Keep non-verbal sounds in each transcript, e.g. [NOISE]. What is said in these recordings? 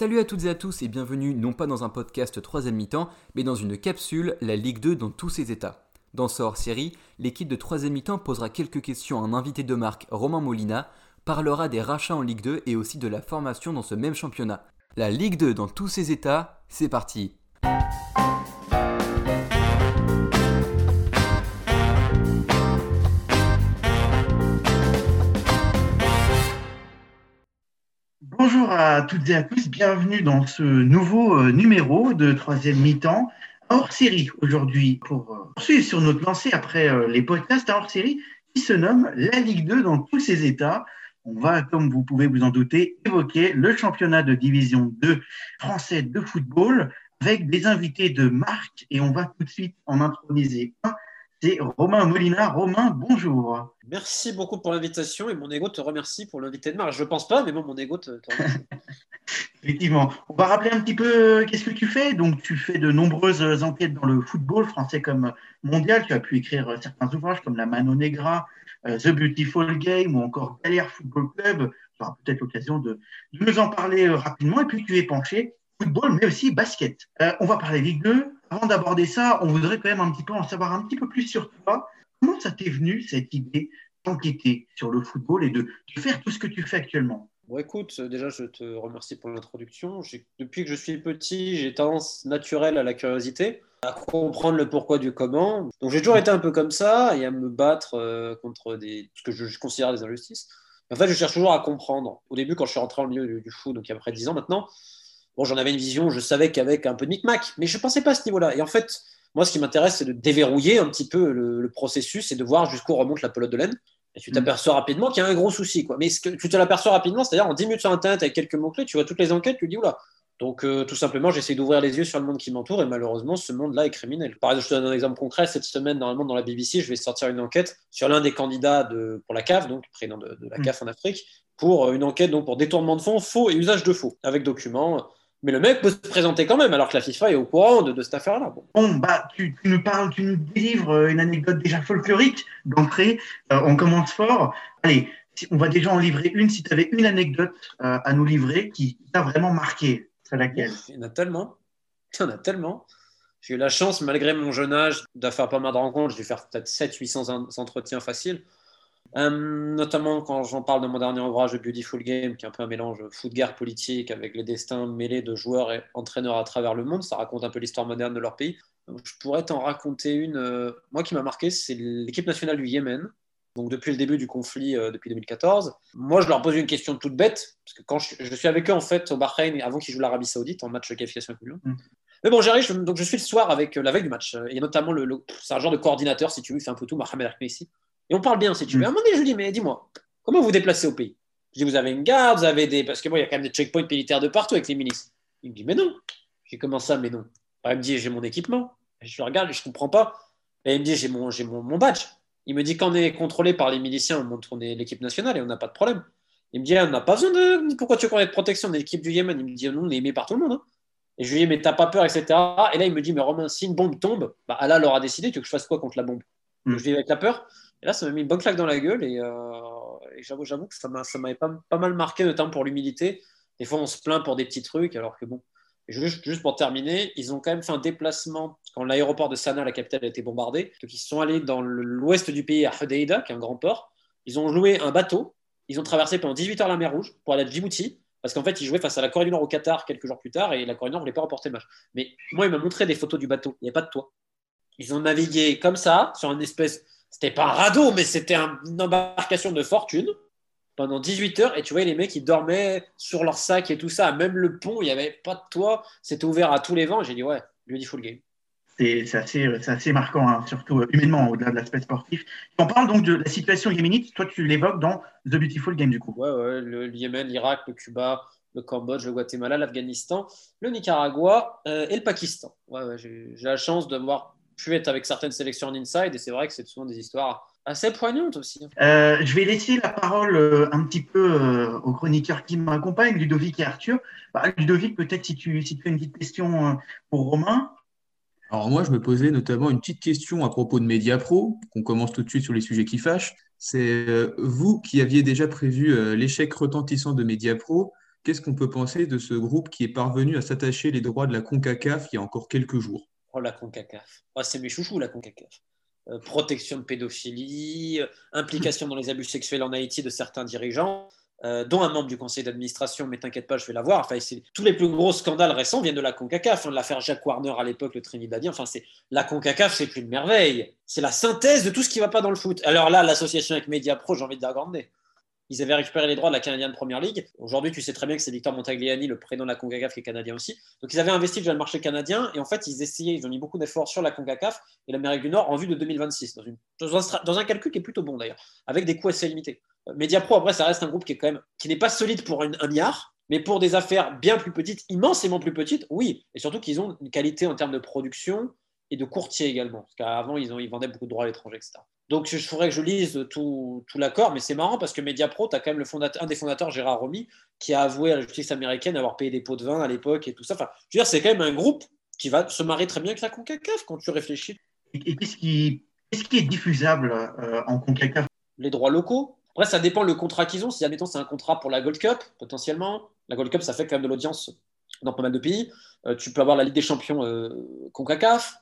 Salut à toutes et à tous et bienvenue non pas dans un podcast 3 mi-temps, mais dans une capsule, la Ligue 2 dans tous ses états. Dans ce hors-série, l'équipe de 3 mi-temps posera quelques questions à un invité de marque, Romain Molina, parlera des rachats en Ligue 2 et aussi de la formation dans ce même championnat. La Ligue 2 dans tous ses états, c'est parti Bonjour à toutes et à tous, bienvenue dans ce nouveau euh, numéro de troisième mi-temps hors série aujourd'hui pour euh, poursuivre sur notre lancée après euh, les podcasts hors série qui se nomme la Ligue 2 dans tous ses états. On va, comme vous pouvez vous en douter, évoquer le championnat de division 2 français de football avec des invités de marque et on va tout de suite en introniser un c'est Romain Molina. Romain, bonjour. Merci beaucoup pour l'invitation et mon ego te remercie pour l'invité de marque. Je ne pense pas, mais bon, mon ego te, remercie. [LAUGHS] Effectivement. On va rappeler un petit peu euh, qu'est-ce que tu fais? Donc, tu fais de nombreuses enquêtes dans le football français comme mondial. Tu as pu écrire euh, certains ouvrages comme La Mano Negra, euh, The Beautiful Game ou encore Galère Football Club. Tu auras peut-être l'occasion de, nous en parler rapidement. Et puis, tu es penché football, mais aussi basket. on va parler Ligue 2, avant d'aborder ça, on voudrait quand même un petit peu en savoir un petit peu plus sur toi. Comment ça t'est venu cette idée d'enquêter sur le football et de, faire tout ce que tu fais actuellement? Bon, écoute, déjà, je te remercie pour l'introduction. Depuis que je suis petit, j'ai tendance naturelle à la curiosité, à comprendre le pourquoi du comment. Donc, j'ai toujours été un peu comme ça et à me battre euh, contre ce que je, considère des injustices. En fait, je cherche toujours à comprendre. Au début, quand je suis rentré en milieu du, du foot, donc il y a à peu près 10 ans maintenant, Bon, j'en avais une vision, je savais qu'avec un peu de micmac, mais je ne pensais pas à ce niveau-là. Et en fait, moi, ce qui m'intéresse, c'est de déverrouiller un petit peu le, processus et de voir jusqu'où remonte la pelote de laine. Et tu mm. t'aperçois rapidement qu'il y a un gros souci. Quoi. Mais ce que, tu te l'aperçois rapidement, c'est-à-dire en 10 minutes sur Internet avec quelques mots-clés, tu vois toutes les enquêtes, tu dis oula. Donc, euh, tout simplement, j'essaie d'ouvrir les yeux sur le monde qui m'entoure et malheureusement, ce monde-là est criminel. Par exemple, je te donne un exemple concret. Cette semaine, normalement, dans la BBC, je vais sortir une enquête sur l'un des candidats de, pour la CAF, donc président de, de la mm. CAF en Afrique, pour euh, une enquête donc, pour détournement de fonds, faux et usage de faux, avec documents mais le mec peut se présenter quand même, alors que la FIFA est au courant de, cette affaire-là. Bon, bah, tu, nous parles, tu nous délivres euh, une anecdote déjà folklorique d'entrée. Euh, on commence fort. Allez, on va déjà en livrer une. Si tu avais une anecdote euh, à nous livrer qui t'a vraiment marqué, c'est laquelle? Il y en a tellement. Il y en a tellement. J'ai eu la chance, malgré mon jeune âge, de faire pas mal de rencontres. J'ai dû faire peut-être 700-800 entretiens faciles. Euh, notamment quand j'en parle de mon dernier ouvrage, Beautiful Game, qui est un peu un mélange foot-guerre politique avec les destins mêlés de joueurs et entraîneurs à travers le monde. Ça raconte un peu l'histoire moderne de leur pays. je pourrais t'en raconter une. Euh, moi qui m'a marqué, c'est l'équipe nationale du Yémen. Donc depuis le début du conflit, euh, depuis 2014. Moi, je leur pose une question toute bête, parce que quand je, suis avec eux en fait au Bahreïn avant qu'ils jouent l'Arabie Saoudite en match de qualification mm. Mais bon, j'arrive, donc je suis le soir avec la veille du match. Il y a notamment le, c'est un genre de coordinateur, si tu veux, il fait un peu tout, Mohamed ici. Et on parle bien, si tu veux. À un moment donné, je lui dis, mais dis-moi, comment vous déplacez au pays? Je dis, vous avez une garde, vous avez des. Parce que moi, il y a quand même des checkpoints militaires de partout avec les milices. Il me dit, mais non. J'ai comment ça, mais non Il me dit, j'ai mon équipement. je le regarde, je ne comprends pas. Et il me dit, j'ai mon, mon, mon, badge. Il me dit, quand on est contrôlé par les miliciens, on montre qu'on est l'équipe nationale et on n'a pas de problème. Il me dit, ah, on n'a pas besoin de. Pourquoi tu connais de protection de l'équipe du Yémen? Il me dit, non, on est aimé par tout le monde. Hein. Et je lui dis, mais t'as pas peur, etc. Et là, il me dit, mais Romain, si une bombe tombe, bah, Allah leur a décidé, tu veux que je fasse quoi contre la bombe? Mm. Je dis, avec la peur. Et là, ça m'a mis une bonne claque dans la gueule et, euh, j'avoue, j'avoue que ça m'avait pas, mal marqué, notamment pour l'humilité. Des fois, on se plaint pour des petits trucs, alors que bon. Juste, juste, pour terminer, ils ont quand même fait un déplacement quand l'aéroport de Sanaa, la capitale, a été bombardé. Donc, ils sont allés dans l'ouest du pays, à Hodeida, qui est un grand port. Ils ont loué un bateau. Ils ont traversé pendant 18 heures la mer Rouge pour aller à Djibouti. Parce qu'en fait, ils jouaient face à la Corée du Nord au Qatar quelques jours plus tard et la Corée du Nord ne voulait pas remporter le match. Mais moi, il m'a montré des photos du bateau. Il n'y a pas de toit. Ils ont navigué comme ça, sur une espèce c'était pas un radeau, mais c'était une embarcation de fortune pendant 18 heures. Et tu vois, les mecs, ils dormaient sur leur sac et tout ça. Même le pont, il n'y avait pas de toit. C'était ouvert à tous les vents. J'ai dit, ouais, beautiful game. C'est assez, assez, marquant, hein, surtout euh, humainement, au-delà de l'aspect sportif. On parle donc de la situation yéménite. Toi, tu l'évoques dans The Beautiful Game, du coup. Ouais, ouais, le, Yémen, l'Irak, le Cuba, le Cambodge, le Guatemala, l'Afghanistan, le Nicaragua euh, et le Pakistan. Ouais, ouais, j'ai la chance de voir pu être avec certaines sélections en inside et c'est vrai que c'est souvent des histoires assez poignantes aussi. Hein. Euh, je vais laisser la parole euh, un petit peu euh, aux chroniqueurs qui m'accompagnent, Ludovic et Arthur. Bah, Ludovic, peut-être si tu, si tu as une petite question pour Romain. Alors moi, je me posais notamment une petite question à propos de Mediapro, qu'on commence tout de suite sur les sujets qui fâchent. C'est vous qui aviez déjà prévu l'échec retentissant de Mediapro. qu'est-ce qu'on peut penser de ce groupe qui est parvenu à s'attacher les droits de la CONCACAF il y a encore quelques jours? Oh, la CONCACAF. Oh, c'est mes chouchous, la CONCACAF. Euh, protection de pédophilie, euh, implication dans les abus sexuels en Haïti de certains dirigeants. Euh, dont un membre du conseil d'administration, mais t'inquiète pas, je vais la voir. Enfin, tous les plus gros scandales récents viennent de la CONCACAF, hein, l'affaire Jacques Warner à l'époque, le Trinidadien. Enfin, c'est la CONCACAF, c'est plus une merveille. C'est la synthèse de tout ce qui va pas dans le foot. Alors là, l'association avec Mediapro, j'ai envie de dire Ils avaient récupéré les droits de la Canadienne Première League. Aujourd'hui, tu sais très bien que c'est Victor Montagliani, le président de la CONCACAF, qui est canadien aussi. Donc, ils avaient investi déjà le marché canadien et en fait, ils essayaient, ils ont mis beaucoup d'efforts sur la CONCACAF et l'Amérique du Nord en vue de 2026, dans, une, dans un calcul qui est plutôt bon d'ailleurs, avec des coûts assez limités. Mediapro, après, ça reste un groupe qui est quand même qui n'est pas solide pour un milliard, mais pour des affaires bien plus petites, immensément plus petites, oui. Et surtout qu'ils ont une qualité en termes de production et de courtier également. Parce qu'avant, ils, ils vendaient beaucoup de droits à l'étranger, etc. Donc, il faudrait que je lise tout, tout l'accord, mais c'est marrant parce que Mediapro, tu as quand même le fondateur, un des fondateurs, Gérard Romy, qui a avoué à la justice américaine avoir payé des pots de vin à l'époque et tout ça. Enfin, je veux dire, c'est quand même un groupe qui va se marier très bien avec la CONCACAF quand tu réfléchis. Et qu'est-ce qui, qui, est diffusable euh, en CONCACAF? Les droits locaux, après, ça dépend le contrat qu'ils ont. Si, admettons, c'est un contrat pour la Gold Cup, potentiellement. La Gold Cup, ça fait quand même de l'audience dans pas mal de pays. Euh, tu peux avoir la Ligue des champions euh, CONCACAF.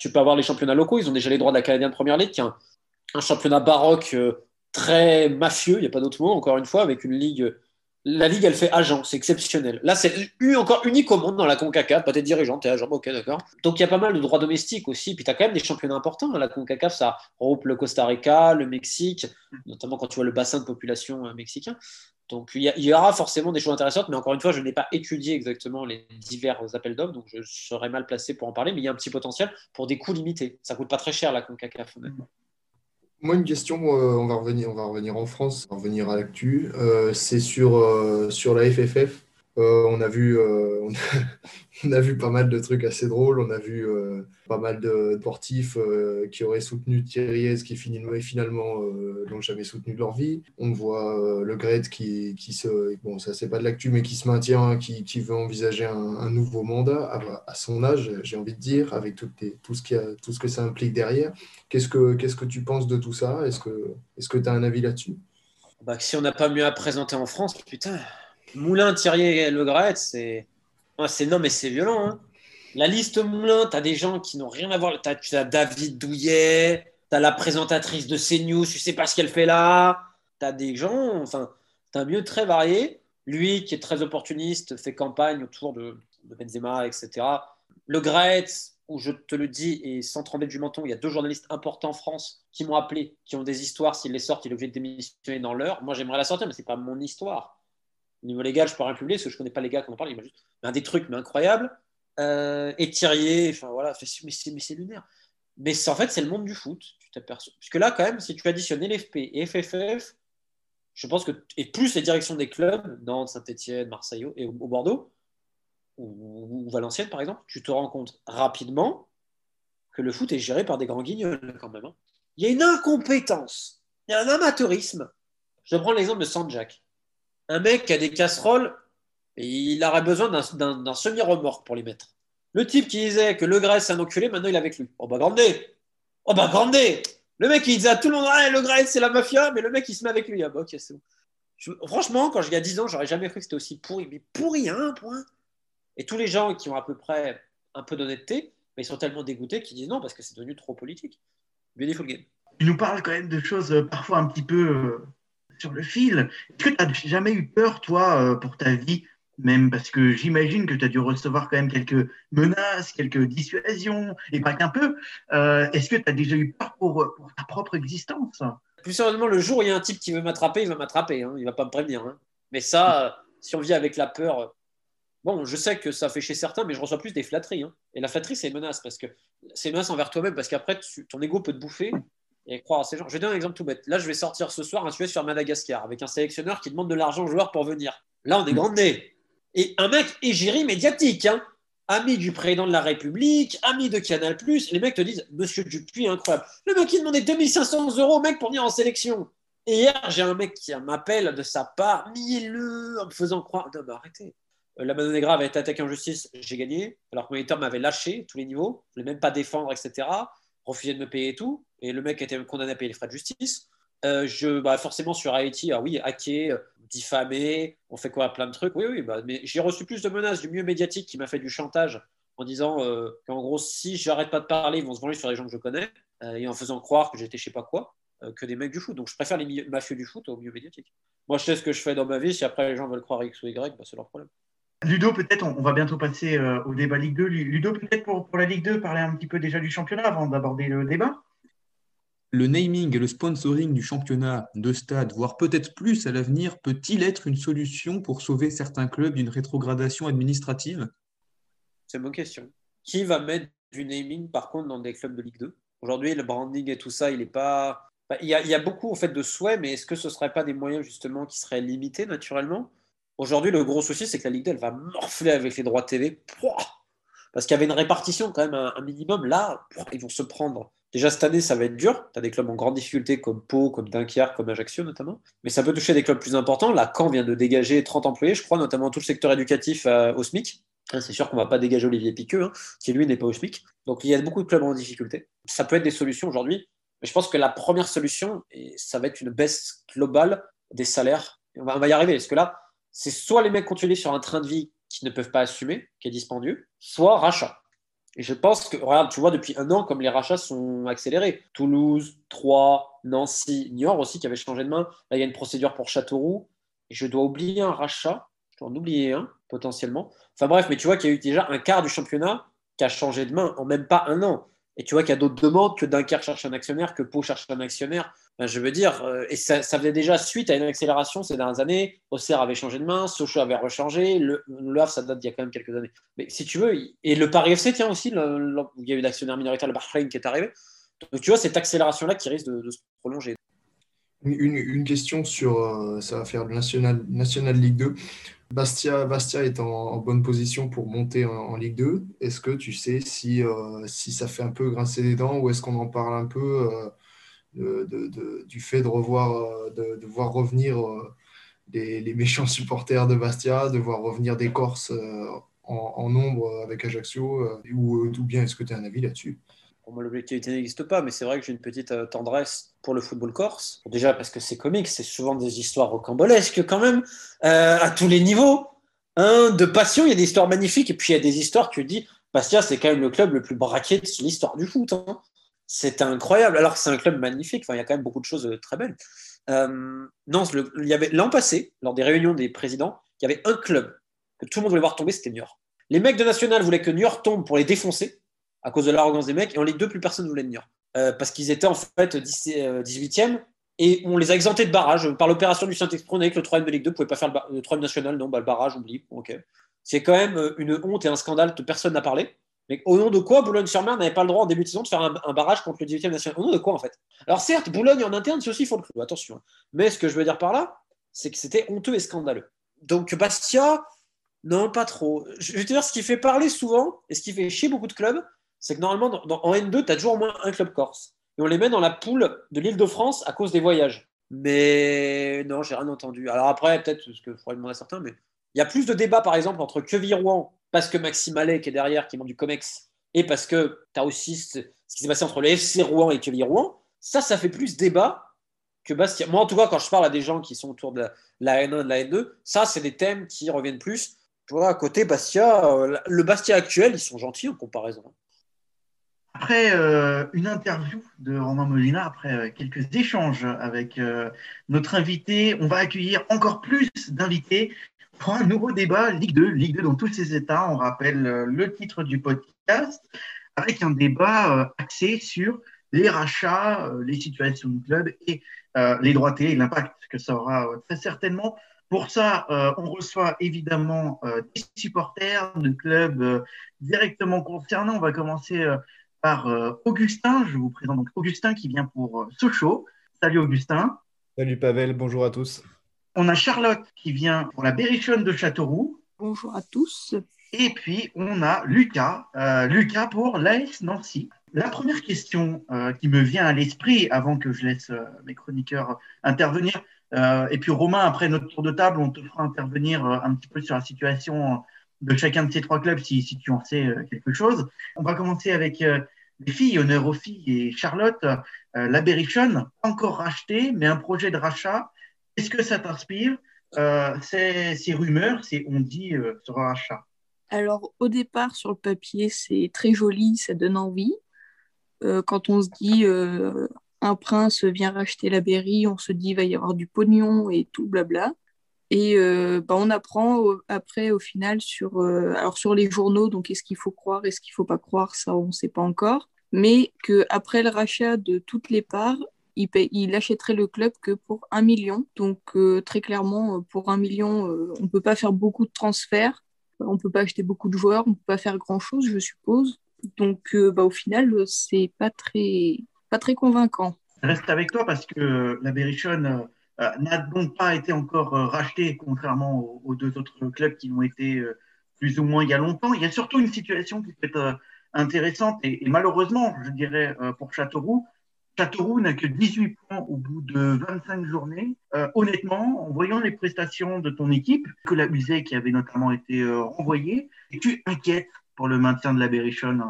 Tu peux avoir les championnats locaux. Ils ont déjà les droits de la Canadienne Première League, qui est un, championnat baroque euh, très mafieux, il n'y a pas d'autre mot, encore une fois, avec une ligue la Ligue, elle fait agent, c'est exceptionnel. Là, c'est encore unique au monde dans la CONCACAF. Pas t'es dirigeant, t'es agent, ok, d'accord. Donc, il y a pas mal de droits domestiques aussi. Puis, tu as quand même des championnats importants. La CONCACAF, ça regroupe le Costa Rica, le Mexique, notamment quand tu vois le bassin de population euh, mexicain. Donc, il y, aura forcément des choses intéressantes. Mais encore une fois, je n'ai pas étudié exactement les divers appels d'offres. Donc, je serais mal placé pour en parler. Mais il y a un petit potentiel pour des coûts limités. Ça coûte pas très cher, la CONCACAF, honnêtement. Moi, une question, euh, on, va revenir, on va revenir en France, on va revenir à l'actu. Euh, c'est sur, euh, sur la FFF. On, a vu, [LAUGHS] on, a, vu pas mal de trucs assez drôles. On a vu pas mal de sportifs qui auraient soutenu Thierry qui finalement n'ont jamais soutenu de leur vie. On voit le Gret qui, se. Bon, ça, c'est pas de l'actu, mais qui se maintient, qui, qui veut envisager un, nouveau mandat à, son âge, j'ai envie de dire, avec tout, tout, ce qui a, tout ce que ça implique derrière. Qu'est-ce que, que tu penses de tout ça? Est-ce que tu as un avis là-dessus? Bah, Si on n'a pas mieux à présenter en France, putain, Moulin, Thierry Le Gret, c'est. c'est non, mais c'est violent. Hein. La liste Moulin, tu as des gens qui n'ont rien à voir. Tu as, David Douillet, tu as la présentatrice de CNews, tu sais pas ce qu'elle fait là. Tu as des gens, enfin, tu as un mieux très varié. Lui, qui est très opportuniste, fait campagne autour de, Benzema, etc. Le Gret, où je te le dis, et sans trembler du menton, il y a deux journalistes importants en France qui m'ont appelé, qui ont des histoires, s'ils les sortent, il est obligé de démissionner dans l'heure. Moi, j'aimerais la sortir, mais ce n'est pas mon histoire. Au niveau légal, je peux rien publier, parce que je ne connais pas les gars qui en parlent. Il juste un des trucs, mais incroyable. Euh, et enfin voilà, mais c'est lunaire. Mais en fait, c'est le monde du foot, tu t'aperçois. Puisque là, quand même, si tu additionnes LFP et FFF, je pense que, et plus les directions des clubs, Nantes, Saint-Etienne, Marseille et au Bordeaux, ou, Valenciennes, par exemple, tu te rends compte rapidement que le foot est géré par des grands guignols quand même. Hein. Il y a une incompétence, il y a un amateurisme. Je prends l'exemple de Sanjak. Un mec qui a des casseroles, il aurait besoin d'un semi-remorque pour les mettre. Le type qui disait que Le Grèce c'est un enculé, maintenant il est avec lui. Oh bah grandé Oh bah grandé Le mec il disait à tout le monde ah, Le Grèce c'est la mafia, mais le mec il se met avec lui. Ah bah ok, c'est bon. franchement, quand il a 10 ans, j'aurais jamais cru que c'était aussi pourri. Mais pourri, hein, point. Et tous les gens qui ont à peu près un peu d'honnêteté, ils sont tellement dégoûtés qu'ils disent non parce que c'est devenu trop politique. Beautiful game. Tu nous parles quand même de choses euh, parfois un petit peu euh, sur le fil. Est-ce que tu n'as jamais eu peur, toi, euh, pour ta vie même? Parce que j'imagine que tu as dû recevoir quand même quelques menaces, quelques dissuasions, et pas qu'un peu. Est-ce que tu as déjà eu peur pour, ta propre existence? Plus sérieusement, le jour où il y a un type qui veut m'attraper, il va m'attraper, hein. il va pas me prévenir. Hein. Mais ça, si on vit avec la peur, Bon, je sais que ça fait chez certains, mais je reçois plus des flatteries. Hein. Et la flatterie, c'est une menace, parce que c'est une menace envers toi-même, parce qu'après, ton ego peut te bouffer et croire à ces gens. Je vais donner un exemple tout bête. Là, je vais sortir ce soir un sujet sur Madagascar, avec un sélectionneur qui demande de l'argent aux joueurs pour venir. Là, on est grand nez. Et un mec égérie médiatique, hein. ami du président de la République, ami de Canal+, les mecs te disent, Monsieur Dupuis, incroyable. Le mec, il demandait 2500 euros au mec pour venir en sélection. Et hier, j'ai un mec qui m'appelle de sa part, mielleux, en me faisant croire, non, mais arrêtez. Euh, la Mano Negra avait été attaquée en justice, j'ai gagné. Alors que mon éditeur m'avait lâché tous les niveaux. Je ne voulais même pas défendre, etc. Refusé de me payer et tout. Et le mec était condamné à payer les frais de justice. Euh, je, bah, forcément, sur Haïti, ah oui, hacké, diffamé, on fait quoi Plein de trucs. Oui, oui, bah, mais j'ai reçu plus de menaces du milieu médiatique qui m'a fait du chantage en disant qu'en gros, si j'arrête pas de parler, ils vont se venger sur les gens que je connais et en faisant croire que j'étais je sais pas quoi que des mecs du foot. Donc je préfère les mafieux du foot au milieu médiatique. Moi, je sais ce que je fais dans ma vie. Si après les gens veulent croire X ou Y, bah, c'est leur problème. Ludo, peut-être, on, va bientôt passer euh, au débat Ligue 2. Ludo, peut-être pour, pour, la Ligue 2, parler un petit peu déjà du championnat avant d'aborder le débat Le naming et le sponsoring du championnat de stade, voire peut-être plus à l'avenir, peut-il être une solution pour sauver certains clubs d'une rétrogradation administrative? C'est une bonne question. Qui va mettre du naming, par contre, dans des clubs de Ligue 2 Aujourd'hui, le branding et tout ça, il n'est pas. Il y, a, il y, a, beaucoup en fait de souhaits, mais est-ce que ce ne serait pas des moyens justement qui seraient limités naturellement? Aujourd'hui, le gros souci, c'est que la Ligue 2, elle va morfler avec les droits TV. Parce qu'il y avait une répartition quand même, un, minimum. Là, ils vont se prendre. Déjà, cette année, ça va être dur. Tu as des clubs en grande difficulté comme Pau, comme Dunkerque, comme Ajaccio notamment. Mais ça peut toucher des clubs plus importants. Là, Caen vient de dégager 30 employés, je crois, notamment tout le secteur éducatif euh, au SMIC. Hein, c'est sûr qu'on ne va pas dégager Olivier Piqueux, hein, qui lui n'est pas au SMIC. Donc il y a beaucoup de clubs en difficulté. Ça peut être des solutions aujourd'hui. Mais je pense que la première solution, ça va être une baisse globale des salaires. On va, on va y arriver. Parce que là, c'est soit les mecs continuent sur un train de vie qu'ils ne peuvent pas assumer, qui est dispendieux, soit rachat. Et je pense que, regarde, tu vois, depuis un an, comme les rachats sont accélérés, Toulouse, Troyes, Nancy, Niort aussi, qui avait changé de main, là, il y a une procédure pour Châteauroux, je dois oublier un rachat, je dois en oublier un, potentiellement. Enfin bref, mais tu vois qu'il y a eu déjà un quart du championnat qui a changé de main en même pas un an. Et tu vois qu'il y a d'autres demandes, que Dunkerque cherche un actionnaire, que Pau cherche un actionnaire. je veux dire, euh, et ça, ça, faisait déjà suite à une accélération ces dernières années. Auxerre avait changé de main, Sochaux avait rechangé, le, Havre, ça date d'il y a quand même quelques années. Mais si tu veux, et le Paris FC, tiens aussi, il y a eu l'actionnaire minoritaire, le Bahreïn, qui est arrivé. Donc tu vois, cette accélération-là qui risque de, se prolonger. Une, une, question sur, euh, ça va faire le National, National League 2. Bastia, est en, bonne position pour monter en, Ligue 2. Est-ce que tu sais si, euh, si ça fait un peu grincer les dents ou est-ce qu'on en parle un peu euh, du fait de, euh, voir revenir les, les, méchants [LAUGHS] supporters de Bastia, de voir revenir des Corses en, nombre avec Ajaccio ou, ou bien est-ce que tu as un avis là-dessus? Pour moi, l'objectivité n'existe pas, mais c'est vrai que j'ai une petite euh, tendresse pour le football corse. Déjà parce que c'est comique, c'est souvent des histoires rocambolesques quand même, euh, à tous les niveaux. Hein, de passion, il y a des histoires magnifiques, et puis il y a des histoires, tu dis, Bastia, c'est quand même le club le plus braqué de l'histoire du foot. Hein. C'est incroyable, alors que c'est un club magnifique, enfin, il y a quand même beaucoup de choses euh, très belles. non, l'an passé, lors des réunions des présidents, il y avait un club que tout le monde voulait voir tomber, c'était York. Les mecs de National voulaient que York tombe pour les défoncer à cause de l'arrogance des mecs. Et en Ligue 2, plus personne ne voulait venir. Euh, parce qu'ils étaient en fait 18e euh, et on les a exemptés de barrage par l'opération du Saint-Esprit. On que le 3 de Ligue 2 ne pouvait pas faire le, 3 national. Non, bah, le barrage, oublie. Ok. C'est quand même euh, une honte et un scandale que personne n'a parlé. Mais au nom de quoi Boulogne-sur-Mer n'avait pas le droit en début de saison de faire un, barrage contre le 18e national? Au nom de quoi en fait? Alors certes, Boulogne en interne, c'est aussi font le coup, attention. Mais ce que je veux dire par là, c'est que c'était honteux et scandaleux. Donc Bastia, non, pas trop. Je vais te dire ce qui fait parler souvent et ce qui fait chier beaucoup de clubs, c'est que normalement, en N2, tu as toujours au moins un club corse. Et on les met dans la poule de l'île de France à cause des voyages. Mais non, j'ai rien entendu. Alors après, peut-être, ce que faudrait demander à certains, mais il y a plus de débats, par exemple, entre Queville-Rouen, parce que Maxime Allais, qui est derrière, qui monte du COMEX, et parce que tu as aussi ce, qui s'est passé entre le FC Rouen et Queville-Rouen. Ça, ça fait plus débat que Bastia. Moi, en tout cas, quand je parle à des gens qui sont autour de la, N1 de la N2, ça, c'est des thèmes qui reviennent plus. Tu vois, à côté Bastia, euh, le Bastia actuel, ils sont gentils en comparaison. Après euh, une interview de Romain Molina, après euh, quelques échanges avec euh, notre invité, on va accueillir encore plus d'invités pour un nouveau débat Ligue 2, Ligue 2 dans tous ses états. On rappelle le titre du podcast avec un débat axé sur les rachats, les situations du club et les droits télé l'impact que ça aura très certainement. Pour ça, on reçoit évidemment des supporters de clubs directement concernés. On va commencer par euh, Augustin. Je vous présente donc Augustin qui vient pour euh, Sochaux. Salut Augustin. Salut Pavel, bonjour à tous. On a Charlotte qui vient pour la Berrichonne de Châteauroux. Bonjour à tous. Et puis on a Lucas, euh, Lucas pour l'AS Nancy. La première question qui me vient à l'esprit avant que je laisse mes chroniqueurs intervenir, et puis Romain, après notre tour de table, on te fera intervenir un petit peu sur la situation de chacun de ces trois clubs si, si tu en sais quelque chose. On va commencer avec les filles, honneur aux filles et Charlotte, euh, la Berrichon, encore racheté, mais un projet de rachat. Est-ce que ça t'inspire? Euh, ces, rumeurs, c'est on dit euh, rachat Alors au départ sur le papier c'est très joli, ça donne envie. Euh, quand on se dit euh, un prince vient racheter la Berry, on se dit va y avoir du pognon et tout blabla. Et euh, bah, on apprend après, au final, sur, euh, alors sur les journaux, donc est-ce qu'il faut croire, est-ce qu'il ne faut pas croire, ça, on ne sait pas encore. Mais qu'après le rachat de toutes les parts, il, paye, achèterait le club que pour un million. Donc, euh, très clairement, pour un million, on ne peut pas faire beaucoup de transferts. On ne peut pas acheter beaucoup de joueurs, on ne peut pas faire grand-chose, je suppose. Donc, bah, au final, c'est pas très, pas très convaincant. Reste avec toi parce que la Berrichon euh, n'a donc pas été encore euh, racheté, contrairement aux, deux autres clubs qui l'ont été euh, plus ou moins il y a longtemps. Il y a surtout une situation qui peut être intéressante et, malheureusement, je dirais, pour Châteauroux, Châteauroux n'a que 18 points au bout de 25 journées. Euh, honnêtement, en voyant les prestations de ton équipe, que la musée qui avait notamment été euh, renvoyée, es-tu inquiète pour le maintien de la Berrichonne?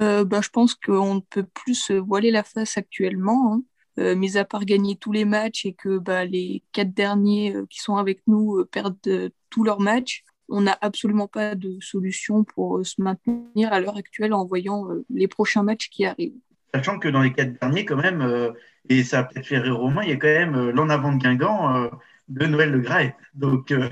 Euh, bah, Je pense qu'on ne peut plus se voiler la face actuellement. Hein. Euh, mis à part gagner tous les matchs et que bah, les quatre derniers euh, qui sont avec nous euh, perdent tous leurs matchs, on n'a absolument pas de solution pour se maintenir à l'heure actuelle en voyant les prochains matchs qui arrivent. Sachant que dans les quatre derniers, quand même, et ça a peut-être fait rire Romain, il y a quand même l'en avant de Guingamp de Noël Le Gret. Donc, euh,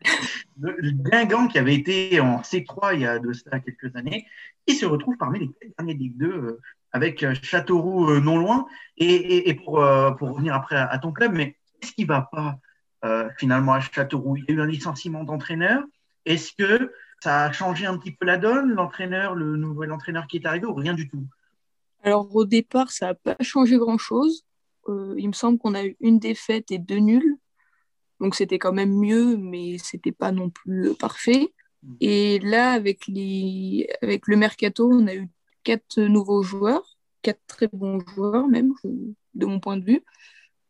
[LAUGHS] Guingamp qui avait été en C3 il y a de ça quelques années, il se retrouve parmi les quatre derniers Ligue 2 euh, avec Châteauroux euh, non loin. Et, et, et pour, euh, pour, revenir après à, à, ton club, mais qu'est-ce qui ne va pas euh, finalement à Châteauroux? Il y a eu un licenciement d'entraîneur. Est-ce que ça a changé un petit peu la donne, l'entraîneur, le nouvel entraîneur qui est arrivé, ou rien du tout? Alors au départ, ça n'a pas changé grand-chose. Euh, il me semble qu'on a eu une défaite et deux nuls. Donc c'était quand même mieux, mais c'était pas non plus parfait. Et là, avec, les... avec le mercato, on a eu quatre nouveaux joueurs, quatre très bons joueurs même, de mon point de vue.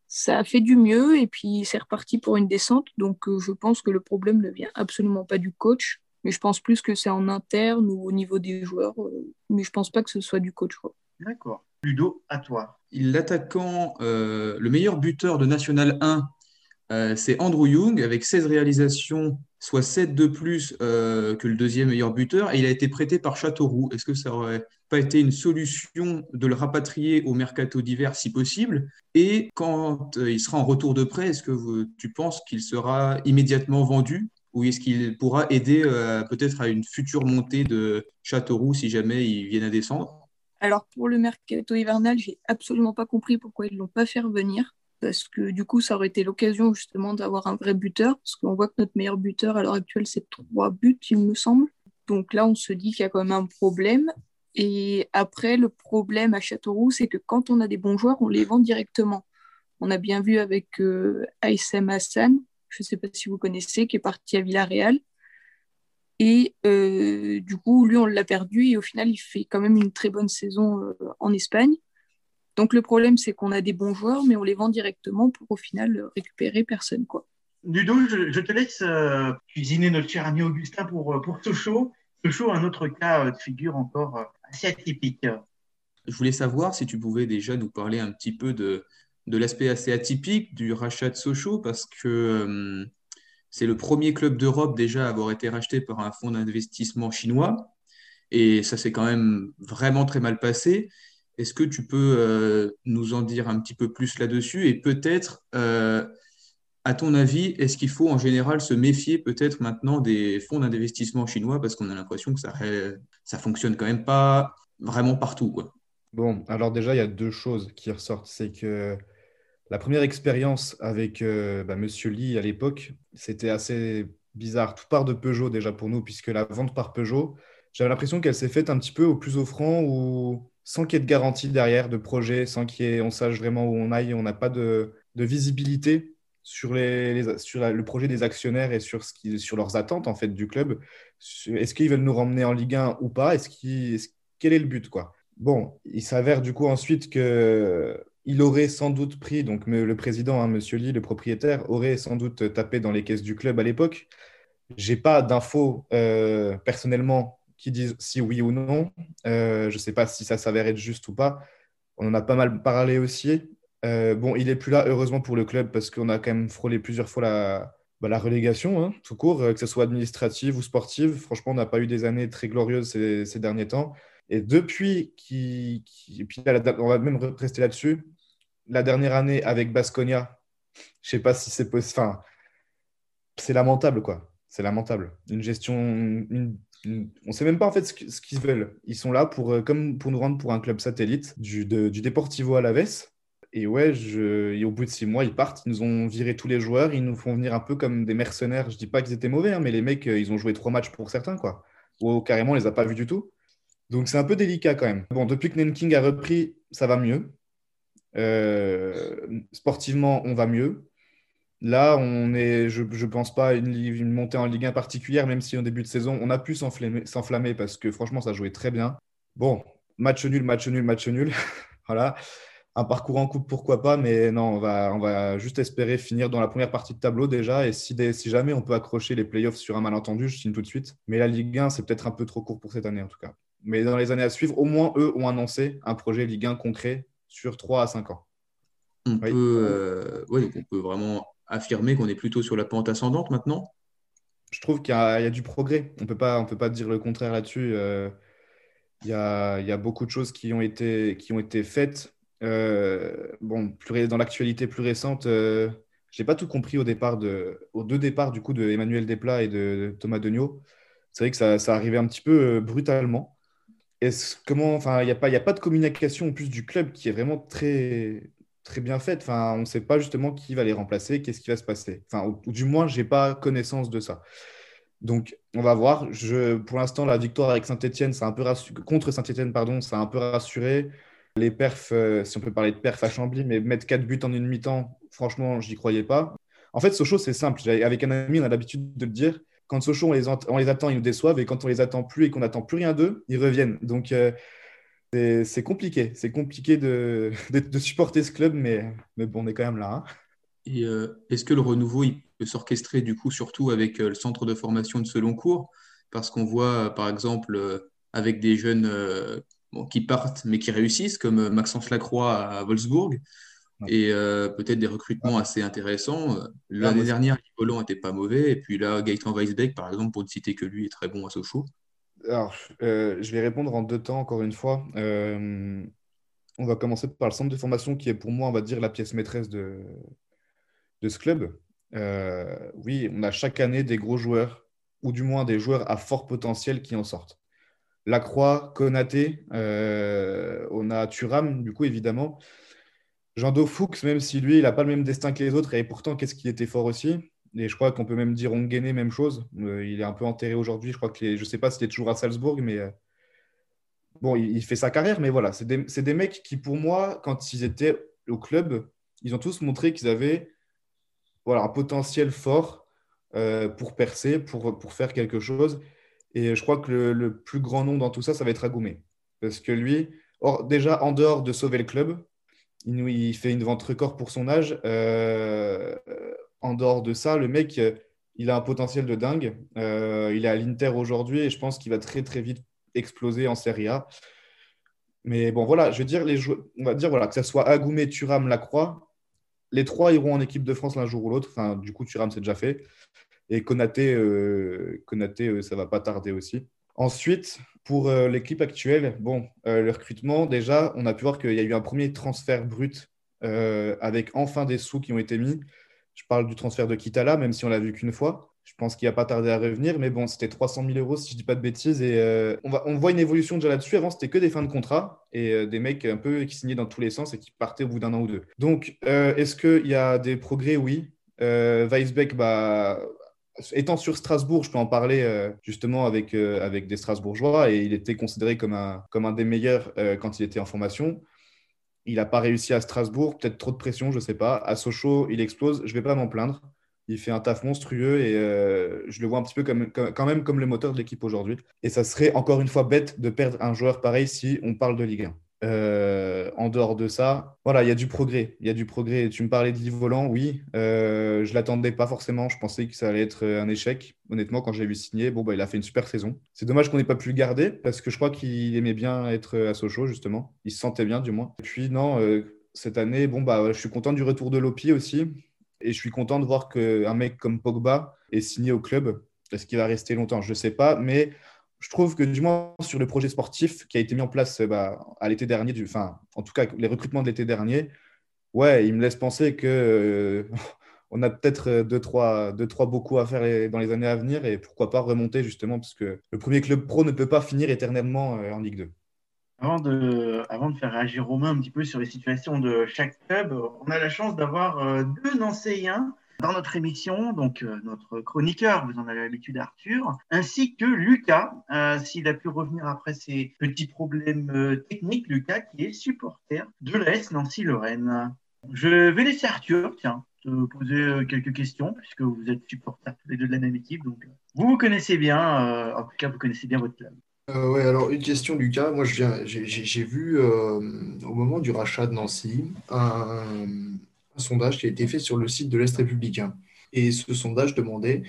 Ça a fait du mieux et puis c'est reparti pour une descente. Donc euh, je pense que le problème ne vient absolument pas du coach, mais je pense plus que c'est en interne ou au niveau des joueurs. Euh, mais je pense pas que ce soit du coach. D'accord. Ludo, à toi. L'attaquant, euh, le meilleur buteur de National 1, euh, c'est Andrew Young avec 16 réalisations, soit 7 de plus euh, que le deuxième meilleur buteur, et il a été prêté par Châteauroux. Est-ce que ça aurait pas été une solution de le rapatrier au mercato d'hiver si possible? Et quand euh, il sera en retour de prêt, est-ce que tu penses qu'il sera immédiatement vendu? Ou est-ce qu'il pourra aider euh, peut-être à une future montée de Châteauroux si jamais ils viennent à descendre? Alors pour le mercato hivernal, j'ai absolument pas compris pourquoi ils l'ont pas fait revenir parce que du coup, ça aurait été l'occasion justement d'avoir un vrai buteur, parce qu'on voit que notre meilleur buteur à l'heure actuelle, c'est trois buts, il me semble. Donc là, on se dit qu'il y a quand même un problème. Et après, le problème à Châteauroux, c'est que quand on a des bons joueurs, on les vend directement. On a bien vu avec euh, Aïssem Hassan, je ne sais pas si vous connaissez, qui est parti à Villarreal. Et euh, du coup, lui, on l'a perdu. Et au final, il fait quand même une très bonne saison euh, en Espagne. Donc le problème, c'est qu'on a des bons joueurs, mais on les vend directement pour au final récupérer personne. Quoi. Ludo, je, je te laisse euh, cuisiner notre cher ami Augustin pour, pour Sochaux. Sochaux, un autre cas de figure encore euh, assez atypique. Je voulais savoir si tu pouvais déjà nous parler un petit peu de, de l'aspect assez atypique du rachat de Sochaux, parce que euh, c'est le premier club d'Europe déjà à avoir été racheté par un fonds d'investissement chinois. Et ça s'est quand même vraiment très mal passé. Est-ce que tu peux euh, nous en dire un petit peu plus là-dessus? Et peut-être, euh, à ton avis, est-ce qu'il faut en général se méfier peut-être maintenant des fonds d'investissement chinois parce qu'on a l'impression que ça ça fonctionne quand même pas vraiment partout quoi? Bon, alors déjà, il y a deux choses qui ressortent. C'est que la première expérience avec euh, bah, Monsieur Lee à l'époque, c'était assez bizarre. Tout part de Peugeot déjà pour nous, puisque la vente par Peugeot, j'avais l'impression qu'elle s'est faite un petit peu au plus offrant ou sans qu'il y ait de garantie derrière, de projet, sans qu'on sache vraiment où on aille, on n'a pas de, visibilité sur, les, sur le projet des actionnaires et sur, leurs attentes en fait du club. Est-ce qu'ils veulent nous ramener en Ligue 1 ou pas? Quel est le but quoi? Bon, il s'avère du coup ensuite que il aurait sans doute pris, donc le président, hein, Monsieur Lee, le propriétaire, aurait sans doute tapé dans les caisses du club à l'époque. J'ai pas d'infos euh, personnellement qui disent si oui ou non. je ne sais pas si ça s'avère être juste ou pas. On en a pas mal parlé aussi. bon, il n'est plus là, heureusement pour le club, parce qu'on a quand même frôlé plusieurs fois la, bah, relégation, hein, tout court, que ce soit administrative ou sportive. Franchement, on n'a pas eu des années très glorieuses ces, derniers temps. Et depuis, qui, on va même rester là-dessus, la dernière année avec Basconia, je sais pas si c'est possible. Enfin, c'est lamentable, quoi. C'est lamentable. Une gestion. On ne sait même pas en fait ce qu'ils veulent. Ils sont là pour, euh, comme pour nous rendre pour un club satellite du, de, du Deportivo Alaves. Et ouais, au bout de six mois, ils partent. Ils nous ont viré tous les joueurs. Ils nous font venir un peu comme des mercenaires. Je dis pas qu'ils étaient mauvais, hein, mais les mecs, euh, ils ont joué trois matchs pour certains, quoi. Ou carrément, on les a pas vus du tout. Donc c'est un peu délicat quand même. Bon, depuis que Nanking a repris, ça va mieux. Euh, sportivement, on va mieux. Là, on est, je ne pense pas une, une montée en Ligue 1 particulière, même si au début de saison, on a pu s'enflammer parce que franchement, ça jouait très bien. Bon, match nul, match nul, match nul. [LAUGHS] voilà. Un parcours en coupe, pourquoi pas, mais non, on va, on va juste espérer finir dans la première partie de tableau déjà. Et si, si jamais on peut accrocher les playoffs sur un malentendu, je signe tout de suite. Mais la Ligue 1, c'est peut-être un peu trop court pour cette année en tout cas. Mais dans les années à suivre, au moins eux ont annoncé un projet Ligue 1 concret sur 3 à 5 ans. On, peut, euh, on peut vraiment affirmer qu'on est plutôt sur la pente ascendante maintenant? Je trouve qu'il y, a du progrès. On ne peut pas dire le contraire là-dessus. Euh, il, y a, beaucoup de choses qui ont été, qui ont été faites. Euh, bon, dans l'actualité plus récente, je n'ai pas tout compris au départ de, aux deux départs du coup de Emmanuel Desplat et de, Thomas Degnaud. C'est vrai que ça, ça arrivait un petit peu brutalement comment, enfin, il n'y a pas, a pas de communication en plus du club qui est vraiment très, très bien faite. Enfin, on ne sait pas justement qui va les remplacer, qu'est-ce qui va se passer. Enfin, du moins, j'ai pas connaissance de ça. Donc, on va voir. Je, pour l'instant, la victoire avec Saint-Etienne, un peu contre Saint-Etienne, pardon, ça a un peu rassuré. Les perfs, euh, si on peut parler de perfs à Chambly, mais mettre 4 buts en une mi-temps, franchement, je n'y croyais pas. En fait, Sochaux, c'est simple. Avec un ami, on a l'habitude de le dire quand Sochaux, on les, on les, attend, ils nous déçoivent. Et quand on les attend plus et qu'on n'attend plus rien d'eux, ils reviennent. Donc, euh, c'est compliqué. C'est compliqué de, [LAUGHS] de, supporter ce club, mais, mais bon, on est quand même là. Hein. Et euh, est-ce que le renouveau il peut s'orchestrer du coup surtout avec euh, le centre de formation de selon cours Parce qu'on voit par exemple avec des jeunes qui partent mais qui réussissent, comme Maxence Lacroix à Wolfsburg, et euh, peut-être des recrutements assez intéressants. L'année dernière, Yves n'était pas mauvais, et puis là, Gaëtan Weisbeck, par exemple, pour ne citer que lui, est très bon à Sochaux. Alors, euh, je vais répondre en deux temps, encore une fois. Euh, on va commencer par le centre de formation, qui est pour moi, on va dire, la pièce maîtresse de, ce club. oui, on a chaque année des gros joueurs, ou du moins des joueurs à fort potentiel qui en sortent. Lacroix, Konaté, on a Turam, du coup, évidemment. Jean Fuchs, même si lui, il n'a pas le même destin que les autres, et pourtant, qu'est-ce qu'il était fort aussi Et je crois qu'on peut même dire Onguené, même chose. Euh, il est un peu enterré aujourd'hui. Je crois que je ne sais pas s'il est toujours à Salzbourg, mais euh, bon, il, fait sa carrière. Mais voilà, c'est des, mecs qui, pour moi, quand ils étaient au club, ils ont tous montré qu'ils avaient voilà, un potentiel fort euh, pour percer, pour, pour faire quelque chose. Et je crois que le, plus grand nom dans tout ça, ça va être Agoumé. Parce que lui, déjà en dehors de sauver le club, il, fait une vente record pour son âge. En dehors de ça, le mec, il a un potentiel de dingue. Euh, il est à l'Inter aujourd'hui et je pense qu'il va très très vite exploser en Serie A. Mais bon, voilà, je veux dire, les on va dire voilà, que ce soit Agoumé, Turam, Lacroix, les trois iront en équipe de France l'un jour ou l'autre. Enfin, du coup, Turam, c'est déjà fait. Et Konaté, euh, Konaté ça va pas tarder aussi. Ensuite, pour euh, l'équipe actuelle, bon, euh, le recrutement, déjà, on a pu voir qu'il y a eu un premier transfert brut euh, avec enfin des sous qui ont été mis. Je parle du transfert de Kitala, même si on l'a vu qu'une fois. Je pense qu'il n'a pas tardé à revenir, mais bon, c'était 300 000 euros si je ne dis pas de bêtises. Et on, va, on, voit une évolution déjà là-dessus. Avant, c'était que des fins de contrat et des mecs un peu qui signaient dans tous les sens et qui partaient au bout d'un an ou deux. Donc, est-ce qu'il y a des progrès? Oui. Weisbeck, bah, étant sur Strasbourg, je peux en parler euh, justement avec, euh, des Strasbourgeois et il était considéré comme un, des meilleurs euh, quand il était en formation. Il n'a pas réussi à Strasbourg, peut-être trop de pression, je ne sais pas. À Sochaux, il explose, je ne vais pas m'en plaindre. Il fait un taf monstrueux et je le vois un petit peu quand même comme le moteur de l'équipe aujourd'hui. Et ça serait encore une fois bête de perdre un joueur pareil si on parle de Ligue 1. Euh, en dehors de ça, voilà, il y a du progrès. Il y a du progrès. Tu me parlais de Yves Volant, oui. Euh, je l'attendais pas forcément. Je pensais que ça allait être un échec. Honnêtement, quand j'ai vu signer, bon, bah, il a fait une super saison. C'est dommage qu'on n'ait pas pu le garder parce que je crois qu'il aimait bien être à Sochaux, justement. Il se sentait bien, du moins. Et puis, non, euh, cette année, bon, bah, je suis content du retour de Lopi aussi. Et je suis content de voir qu'un mec comme Pogba est signé au club. Est-ce qu'il va rester longtemps? Je ne sais pas. Mais je trouve que du moins sur le projet sportif qui a été mis en place bah, à l'été dernier, enfin, en tout cas les recrutements de l'été dernier, ouais, il me laisse penser que euh, [LAUGHS] on a peut-être deux trois, deux, trois beaucoup à faire dans les années à venir et pourquoi pas remonter justement parce que le premier club pro ne peut pas finir éternellement euh, en Ligue 2. Avant de, avant de faire réagir Romain un petit peu sur les situations de chaque club, on a la chance d'avoir euh, deux Nancéiens dans notre émission, donc euh, notre chroniqueur, vous en avez l'habitude Arthur, ainsi que Lucas, euh, s'il a pu revenir après ses petits problèmes euh, techniques, Lucas qui est supporter de l'AS Nancy-Lorraine. Je vais laisser Arthur, tiens, te poser quelques questions, puisque vous êtes supporters tous les deux de la même équipe, donc vous vous connaissez bien, en tout cas vous connaissez bien votre club. ouais, alors une question, Lucas. Moi, j'ai vu au moment du rachat de Nancy un, un sondage qui a été fait sur le site de l'Est républicain. Et ce sondage demandait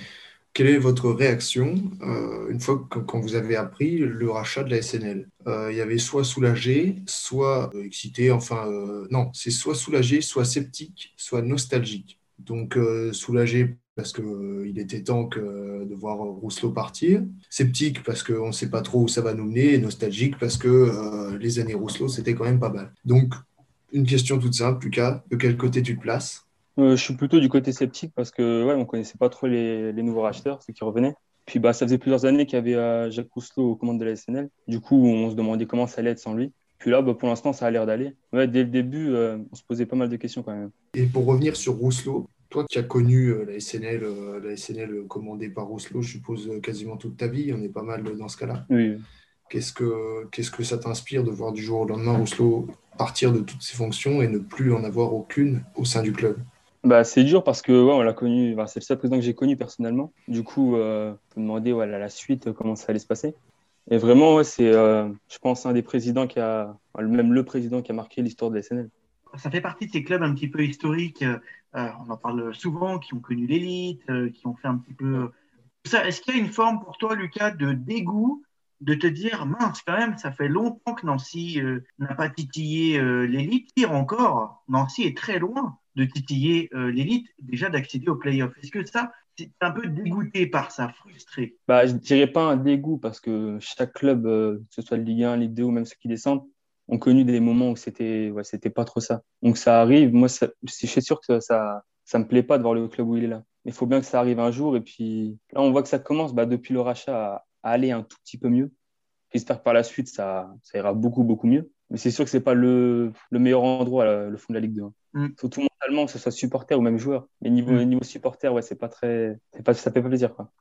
quelle est votre réaction euh, une fois que quand vous avez appris le rachat de la SNL euh, Il y avait soit soulagé, soit euh, excité, enfin non, c'est soit soulagé, soit sceptique, soit nostalgique. Donc soulagé parce qu'il était temps de voir Rousselot partir, sceptique parce qu'on ne sait pas trop où ça va nous mener, nostalgique parce que les années Rousselot, c'était quand même pas mal. Donc une question toute simple, Lucas, de quel côté tu te places? Euh, Je suis plutôt du côté sceptique parce que ouais, on connaissait pas trop les, nouveaux racheteurs, ceux qui revenaient. Puis bah, ça faisait plusieurs années qu'il y avait euh, Jacques Rousselot aux commandes de la SNL. Du coup, on se demandait comment ça allait être sans lui. Puis là, bah, pour l'instant, ça a l'air d'aller. Ouais, dès le début, euh, on se posait pas mal de questions quand même. Et pour revenir sur Rousselot, toi qui as connu la SNL, la SNL commandée par Rousselot, je suppose quasiment toute ta vie, on est pas mal dans ce cas-là. Oui. Qu'est-ce que, qu'est-ce que ça t'inspire de voir du jour au lendemain Rousselot partir de toutes ses fonctions et ne plus en avoir aucune au sein du club? Bah, C'est dur parce que ouais, on l'a connu, c'est le seul président que j'ai connu personnellement. Du coup, euh, on me demander ouais, la suite, comment ça allait se passer. Et vraiment, ouais, c'est, euh, je pense, un des présidents qui a, même le président qui a marqué l'histoire de la SNL. Ça fait partie de ces clubs un petit peu historiques, euh, on en parle souvent, qui ont connu l'élite, qui ont fait un petit peu. Est-ce qu'il y a une forme pour toi, Lucas, de dégoût de te dire, mince, quand même, ça fait longtemps que Nancy euh, n'a pas titillé euh, l'élite. Pire encore, Nancy est très loin de titiller euh, l'élite, déjà d'accéder au playoff. Est-ce que ça, c'est un peu dégoûté par ça, frustré? Bah, Je ne dirais pas un dégoût, parce que chaque club, que ce soit de Ligue 1, Ligue 2 ou même ceux qui descendent, ont connu des moments où c'était ouais, c'était pas trop ça. Donc ça arrive, moi, je suis sûr que ça, ça me plaît pas de voir le club où il est là. Il faut bien que ça arrive un jour. Et puis là, on voit que ça commence bah, depuis le rachat aller un tout petit peu mieux. J'espère que par la suite, ça, ça ira beaucoup, beaucoup mieux. Mais c'est sûr que ce n'est pas le, le, meilleur endroit, le fond de la Ligue 2. Hein. Mm. Surtout mentalement, que ce soit supporter ou même joueur. Mais niveau, mm. niveau supporter, ouais, c'est pas très, pas, ça fait pas plaisir. Quoi.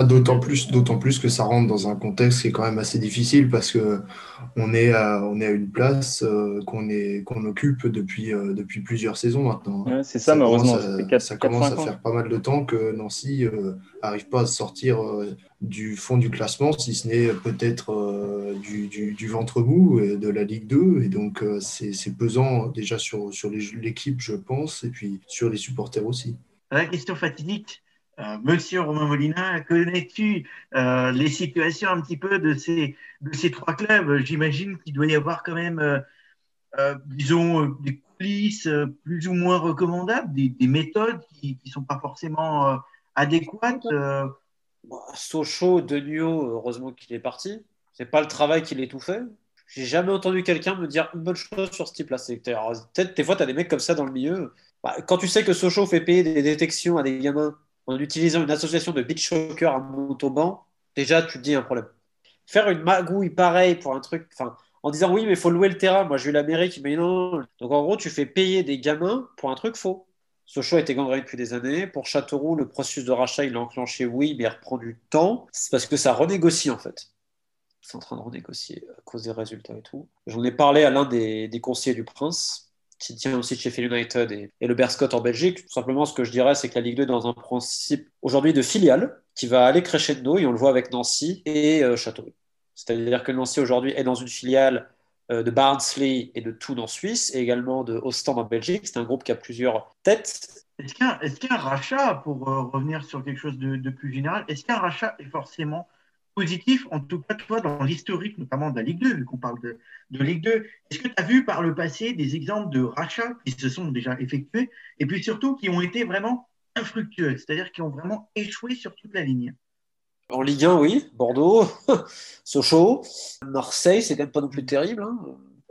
D'autant plus, d'autant plus que ça rentre dans un contexte qui est quand même assez difficile parce que on est à, on est à une place euh, qu'on est qu'on occupe depuis euh, depuis plusieurs saisons maintenant. c'est ça, malheureusement. ça commence à faire pas mal de temps que Nancy n'arrive euh, pas à sortir du fond du classement, si ce n'est peut-être du, du, du, ventre mou de la Ligue 2. Et donc c'est pesant déjà sur, sur l'équipe, je pense, et puis sur les supporters aussi. La question fatidique Monsieur Romain Molina, connais-tu euh, les situations un petit peu de ces, de ces trois clubs? J'imagine qu'il doit y avoir quand même, euh, disons, des coulisses plus ou moins recommandables, des, méthodes qui ne sont pas forcément adéquates. Sochaux, Denio, heureusement qu'il est parti. C'est pas le travail qu'il ait tout fait. J'ai jamais entendu quelqu'un me dire une bonne chose sur ce type-là. Peut-être des fois, tu as des mecs comme ça dans le milieu. Bah, quand tu sais que Sochaux fait payer des détections à des gamins en utilisant une association de beach soccer à Montauban, déjà, tu te dis un problème. Faire une magouille pareille pour un truc, enfin, en disant oui, mais il faut louer le terrain. Moi, j'ai eu la mairie non. Donc, en gros, tu fais payer des gamins pour un truc faux. Sochaux a été gangréné depuis des années. Pour Châteauroux, le processus de rachat, il l'a enclenché, oui, mais il reprend du temps. C'est parce que ça renégocie, en fait. C'est en train de renégocier à cause des résultats et tout. J'en ai parlé à l'un des conseillers du Prince qui tient aussi de Sheffield United et, le Berscott en Belgique. Tout simplement, ce que je dirais, c'est que la Ligue 2 est dans un principe aujourd'hui de filiale qui va aller crescendo, et on le voit avec Nancy et euh, Châteauroux. C'est-à-dire que Nancy aujourd'hui est dans une filiale de Barnsley et de Thun en Suisse, et également de Ostend en Belgique. C'est un groupe qui a plusieurs têtes. Est-ce qu'un rachat, pour revenir sur quelque chose de plus général, est-ce qu'un rachat est forcément positif, en tout cas, toi, dans l'historique, notamment de la Ligue 2, vu qu'on parle de, de, Ligue 2, est-ce que tu as vu par le passé des exemples de rachats qui se sont déjà effectués et puis surtout qui ont été vraiment infructueux, c'est-à-dire qui ont vraiment échoué sur toute la ligne? En Ligue 1, oui, Bordeaux, [LAUGHS] Sochaux, Marseille, c'est même pas non plus terrible. Hein.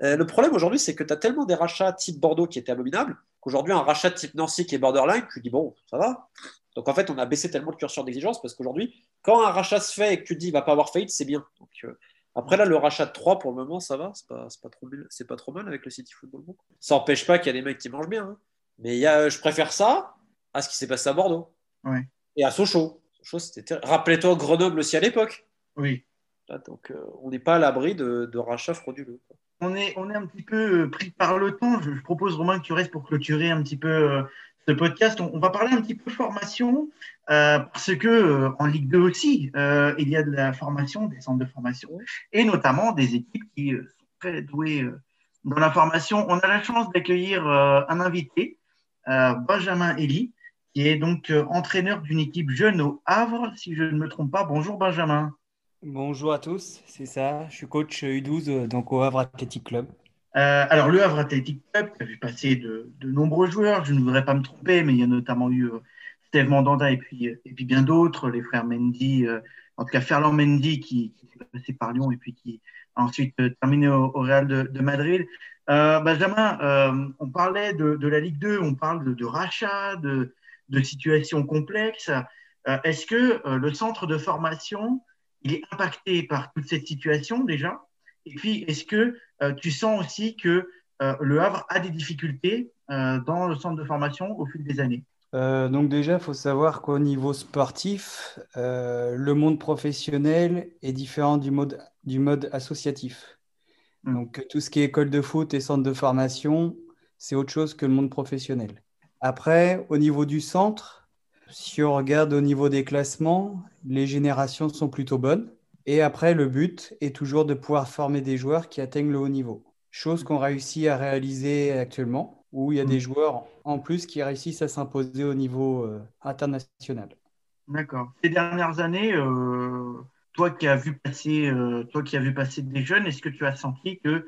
Euh, le problème aujourd'hui, c'est que tu as tellement des rachats type Bordeaux qui étaient abominables qu'aujourd'hui, un rachat type Nancy qui est borderline, tu dis bon, ça va. Donc en fait, on a baissé tellement le curseur d'exigence parce qu'aujourd'hui, quand un rachat se fait et que tu te dis il va pas avoir faillite, c'est bien. Donc, euh, après là, le rachat de 3 pour le moment, ça va, c'est pas, pas, trop, pas trop mal avec le City Football Group. Ça n'empêche pas qu'il y a des mecs qui mangent bien. Hein. Mais y a, je préfère ça à ce qui s'est passé à Bordeaux. Et à Sochaux. Sochaux c'était Rappelez-toi Grenoble aussi à l'époque. Oui. donc euh, on n'est pas à l'abri de, de rachats frauduleux. On est, on est un petit peu euh, pris par le temps. Je, propose Romain que tu restes pour clôturer un petit peu ce podcast. On, va parler un petit peu formation euh, parce que euh, en Ligue 2 aussi, euh, il y a de la formation, des centres de formation et notamment des équipes qui sont très douées dans la formation. On a la chance d'accueillir un invité, Benjamin Elie, qui est donc entraîneur d'une équipe jeune au Havre, si je ne me trompe pas. Bonjour Benjamin. Bonjour à tous, c'est ça. Je suis coach U12 donc au Havre Athletic Club. Euh, alors, le Havre Athletic Club qui a vu passer de, nombreux joueurs, je ne voudrais pas me tromper, mais il y a notamment eu euh, Steve Mandanda et puis, euh, et puis bien d'autres, les frères Mendy, en tout cas Ferland Mendy qui, qui est passé par Lyon et puis qui a ensuite terminé au, Real de, Madrid. Benjamin, on parlait de, la Ligue 2, on parle de, de rachat, de, situations complexes. Est-ce que le centre de formation, il est impacté par toute cette situation déjà? Et puis, est-ce que euh, tu sens aussi que euh, le Havre a des difficultés euh, dans le centre de formation au fil des années donc déjà, il faut savoir qu'au niveau sportif, le monde professionnel est différent du mode, du mode associatif. Hmm. Donc tout ce qui est école de foot et centre de formation, c'est autre chose que le monde professionnel. Après, au niveau du centre, si on regarde au niveau des classements, les générations sont plutôt bonnes. Et après, le but est toujours de pouvoir former des joueurs qui atteignent le haut niveau. Chose qu'on réussit à réaliser actuellement, où il y a des mm. joueurs en plus qui réussissent à s'imposer au niveau euh, international. D'accord. Ces dernières années, euh, toi, qui as vu passer, euh, toi qui as vu passer des jeunes, est-ce que tu as senti que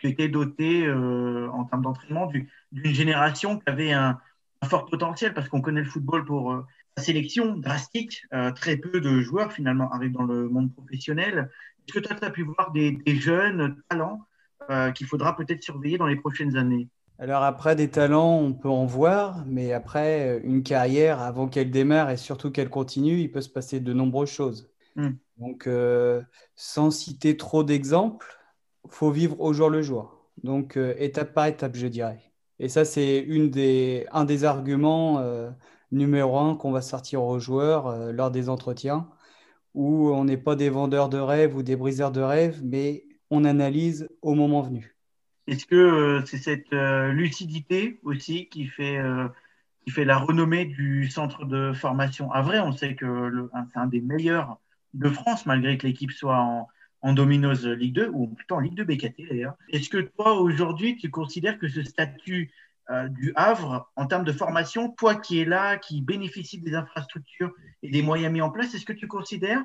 tu étais doté en termes d'entraînement d'une génération qui avait un, un fort potentiel? Parce qu'on connaît le football pour sélection drastique. Euh, très peu de joueurs finalement arrivent dans le monde professionnel. Est-ce que toi, tu as pu voir des, jeunes talents euh, qu'il faudra peut-être surveiller dans les prochaines années? Alors après, des talents, on peut en voir, mais après, une carrière, avant qu'elle démarre et surtout qu'elle continue, il peut se passer de nombreuses choses. Hmm. Donc, euh, sans citer trop d'exemples, faut vivre au jour le jour. Donc, étape par étape, je dirais. Et ça, c'est une des, un des arguments numéro un qu'on va sortir aux joueurs euh, lors des entretiens, où on n'est pas des vendeurs de rêves ou des briseurs de rêves, mais on analyse au moment venu. Est-ce que euh, c'est cette euh, lucidité aussi qui fait, qui fait la renommée du centre de formation? À vrai, on sait que c'est un des meilleurs de France, malgré que l'équipe soit en, en Domino's Ligue 2, ou plutôt en Ligue 2 BKT d'ailleurs. Est-ce que toi, aujourd'hui, tu considères que ce statut du Havre en termes de formation, toi qui es là, qui bénéficie des infrastructures et des moyens mis en place, est-ce que tu considères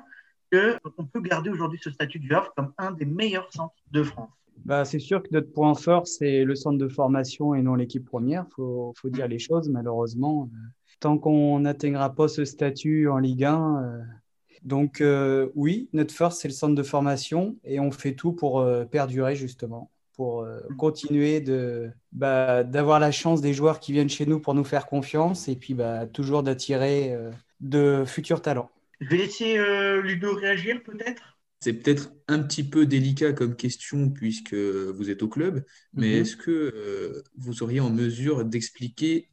qu'on peut garder aujourd'hui ce statut du Havre comme un des meilleurs centres de France? Bah, c'est sûr que notre point fort, c'est le centre de formation et non l'équipe première. Il faut, faut, dire les choses, malheureusement. Euh, tant qu'on n'atteindra pas ce statut en Ligue 1. Euh, donc oui, notre force, c'est le centre de formation et on fait tout pour perdurer justement pour euh, continuer de, bah, d'avoir la chance des joueurs qui viennent chez nous pour nous faire confiance et puis bah, toujours d'attirer euh, de futurs talents. Je vais laisser euh, Ludo réagir peut-être? C'est peut-être un petit peu délicat comme question puisque vous êtes au club, mais mhm. est-ce que vous seriez en mesure d'expliquer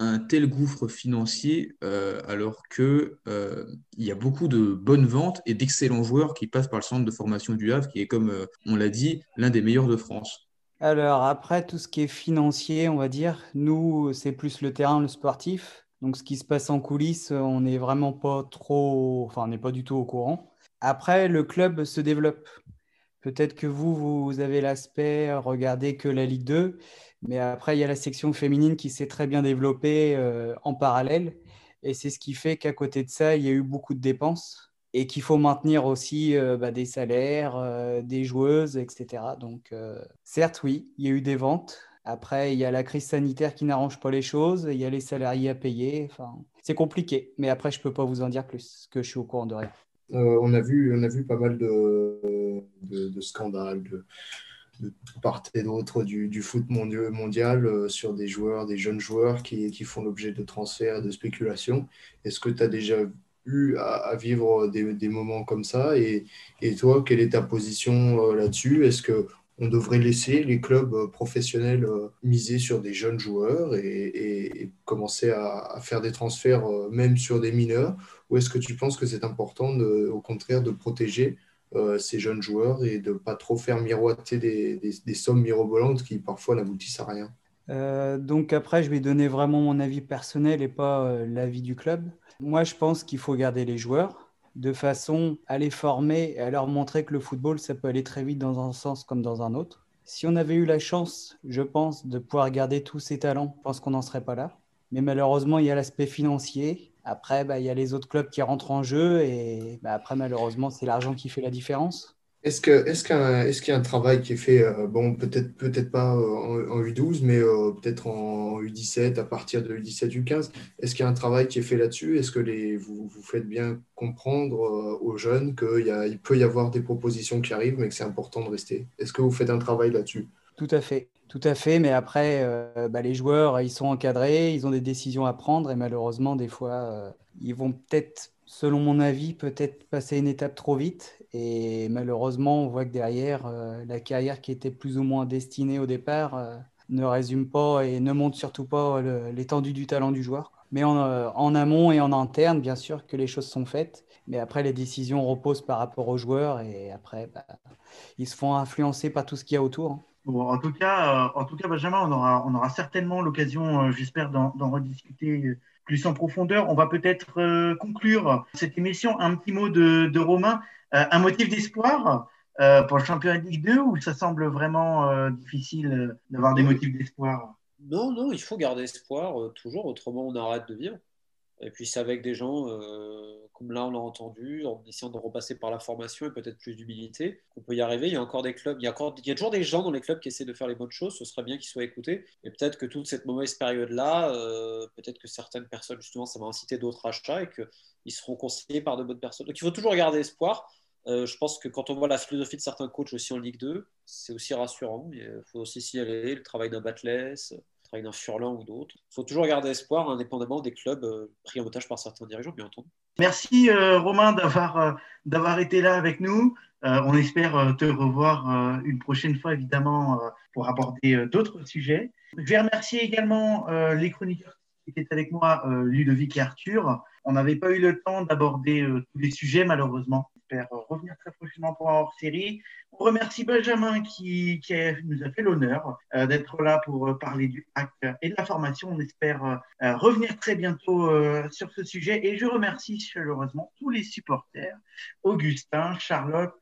un tel gouffre financier euh, alors qu'il euh, y a beaucoup de bonnes ventes et d'excellents joueurs qui passent par le centre de formation du Havre, qui est, comme euh, on l'a dit, l'un des meilleurs de France Alors après, tout ce qui est financier, on va dire, nous, c'est plus le terrain, le sportif. Donc ce qui se passe en coulisses, on n'est vraiment pas trop, enfin on n'est pas du tout au courant. Après, le club se développe. Peut-être que vous, vous avez l'aspect, regardez que la Ligue 2, mais après, il y a la section féminine qui s'est très bien développée euh, en parallèle. Et c'est ce qui fait qu'à côté de ça, il y a eu beaucoup de dépenses et qu'il faut maintenir aussi euh, bah, des salaires, euh, des joueuses, etc. Donc, certes, oui, il y a eu des ventes. Après, il y a la crise sanitaire qui n'arrange pas les choses, il y a les salariés à payer. Enfin, c'est compliqué, mais après, je ne peux pas vous en dire plus, parce que je suis au courant de rien. On, a vu, on a vu pas mal de, scandales, de, de part et d'autre du, foot mondial euh, sur des joueurs, des jeunes joueurs qui, font l'objet de transferts, de spéculations. Est-ce que tu as déjà eu à, vivre des, moments comme ça? Et, toi, quelle est ta position euh, là-dessus? Est-ce que on devrait laisser les clubs euh, professionnels miser sur des jeunes joueurs et, commencer à, faire des transferts même sur des mineurs Ou est-ce que tu penses que c'est important, au contraire, de protéger euh, ces jeunes joueurs et de ne pas trop faire miroiter des, sommes mirobolantes qui parfois n'aboutissent à rien? Euh, donc après, je vais donner vraiment mon avis personnel et pas euh, l'avis du club. Moi, je pense qu'il faut garder les joueurs de façon à les former et à leur montrer que le football, ça peut aller très vite dans un sens comme dans un autre. Si on avait eu la chance, je pense, de pouvoir garder tous ces talents, je pense qu'on n'en serait pas là. Mais malheureusement, il y a l'aspect financier après, bah, il y a les autres clubs qui rentrent en jeu et bah, après, malheureusement, c'est l'argent qui fait la différence. Est-ce qu'il est est y a un travail qui est fait, euh, bon, peut-être peut pas euh, en, U12, mais euh, peut-être en U17, à partir de U17, U15 Est-ce qu'il y a un travail qui est fait là-dessus? Est-ce que les, vous, vous faites bien comprendre aux jeunes qu'il il peut y avoir des propositions qui arrivent, mais que c'est important de rester? Est-ce que vous faites un travail là-dessus? Tout à fait. Tout à fait, mais après, bah, les joueurs, ils sont encadrés, ils ont des décisions à prendre et malheureusement, des fois, ils vont peut-être, selon mon avis, peut-être passer une étape trop vite. Et malheureusement, on voit que derrière, euh, la carrière qui était plus ou moins destinée au départ ne résume pas et ne montre surtout pas l'étendue du talent du joueur. Mais en, amont et en interne, bien sûr que les choses sont faites. Mais après, les décisions reposent par rapport aux joueurs et après, bah, ils se font influencer par tout ce qu'il y a autour. Hein en tout cas, euh, en tout cas, Benjamin, on aura, certainement l'occasion, euh, j'espère, d'en rediscuter plus en profondeur. On va peut-être euh, conclure cette émission. Un petit mot de, Romain, un motif d'espoir pour le championnat de Ligue 2 ou ça semble vraiment difficile d'avoir des motifs d'espoir? Non, non, il faut garder espoir toujours, autrement on arrête de vivre. Et puis c'est avec des gens comme là on l'a entendu, en essayant de repasser par la formation et peut-être plus d'humilité, qu'on peut y arriver. Il y a encore des clubs, il y a, encore, il y a toujours des gens dans les clubs qui essaient de faire les bonnes choses, ce serait bien qu'ils soient écoutés. Et peut-être que toute cette mauvaise période-là, euh, peut-être que certaines personnes, justement, ça va inciter d'autres achats et qu'ils seront conseillés par de bonnes personnes. Donc il faut toujours garder espoir. Euh, je pense que quand on voit la philosophie de certains coachs aussi en Ligue 2, c'est aussi rassurant. Il faut aussi signaler le travail d'un Batless, travail d'un Furlan ou d'autres. Il faut toujours garder espoir, indépendamment des clubs euh, pris en otage par certains dirigeants, bien entendu. Merci euh, Romain d'avoir euh, d'avoir été là avec nous. on espère te revoir une prochaine fois, évidemment, pour aborder d'autres sujets. Je vais remercier également les chroniqueurs qui étaient avec moi, Ludovic et Arthur. On n'avait pas eu le temps d'aborder tous les sujets, malheureusement j'espère revenir très prochainement pour un hors-série. On remercie Benjamin qui, nous a fait l'honneur euh, d'être là pour euh, parler du hack et de la formation. On espère euh, revenir très bientôt sur ce sujet. Et je remercie chaleureusement tous les supporters, Augustin, Charlotte,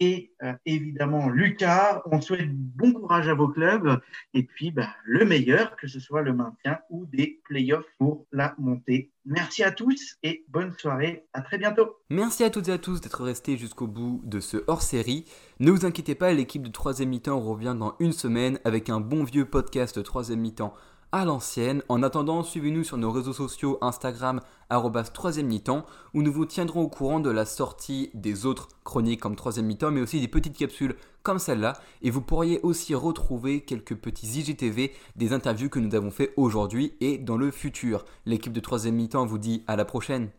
et euh, évidemment Lucas. On souhaite bon courage à vos clubs et puis bah, le meilleur, que ce soit le maintien ou des playoffs pour la montée. Merci à tous et bonne soirée. À très bientôt. Merci à toutes et à tous d'être restés jusqu'au bout de ce hors-série. Ne vous inquiétez pas, l'équipe de 3 mi-temps revient dans une semaine avec un bon vieux podcast 3 mi-temps à l'ancienne. En attendant, suivez-nous sur nos réseaux sociaux Instagram, 3 mi-temps, où nous vous tiendrons au courant de la sortie des autres chroniques comme 3 mi-temps, mais aussi des petites capsules comme celle-là. Et vous pourriez aussi retrouver quelques petits IGTV des interviews que nous avons fait aujourd'hui et dans le futur. L'équipe de 3 mi-temps vous dit à la prochaine.